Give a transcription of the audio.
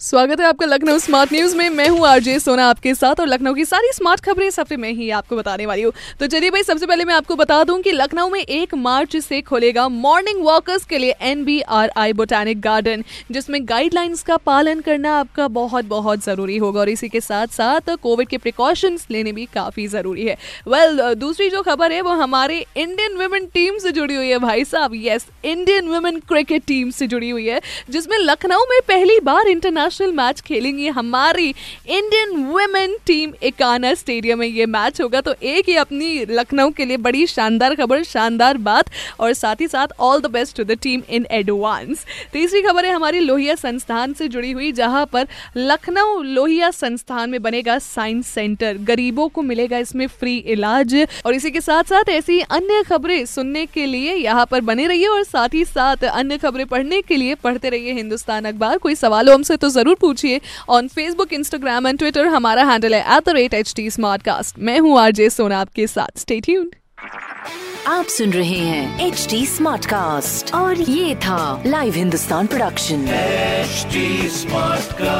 स्वागत है आपका लखनऊ स्मार्ट न्यूज़ में। मैं हूँ आरजे सोना आपके साथ और लखनऊ की सारी स्मार्ट खबरें इस हफ़्ते में ही आपको बताने वाली हूँ। तो चलिए भाई सबसे पहले मैं आपको बता दूँ कि लखनऊ में एक मार्च से खुलेगा मॉर्निंग वॉकर्स के लिए N B R I botanic garden जिसमें गाइडलाइंस का पालन करना आपका बहुत बहुत ज़रूरी होगा और इसी के साथ साथ कोविड के प्रिकॉशंस लेने भी काफ़ी ज़रूरी है। वेल well, दूसरी जो खबर है वो हमारे इंडियन वुमेन टीम से जुड़ी हुई है भाई साहब। Yes Indian women cricket team से जुड़ी हुई है जिसमें लखनऊ में पहली बार इंटरनेशनल इंटरनेशनल मैच खेलेंगी हमारी Indian women team Ekana stadium में। ये मैच होगा तो एक ही अपनी लखनऊ के लिए बड़ी शानदार खबर, शानदार बात और साथ ही साथ all the best to the team in advance तीसरी खबर है हमारी लोहिया संस्थान से जुड़ी हुई, जहाँ पर लखनऊ लोहिया संस्थान में बनेगा साइंस सेंटर गरीबों को मिलेगा इसमें फ्री इलाज और इसी के साथ साथ ऐसी अन्य खबरें सुनने के लिए यहाँ पर बने रहिए और साथ ही साथ अन्य खबरें पढ़ने के लिए पढ़ते रहिए हिंदुस्तान अखबार। कोई सवाल हो हमसे तो ज़रूर पूछिए on Facebook Instagram and Twitter हमारा हैंडल है at the rate H T smart cast मैं हूँ आरजे सोना आपके साथ। स्टेट्यून आप सुन रहे हैं एच टी स्मार्ट कास्ट और ये था live Hindustan production smart Smartcast.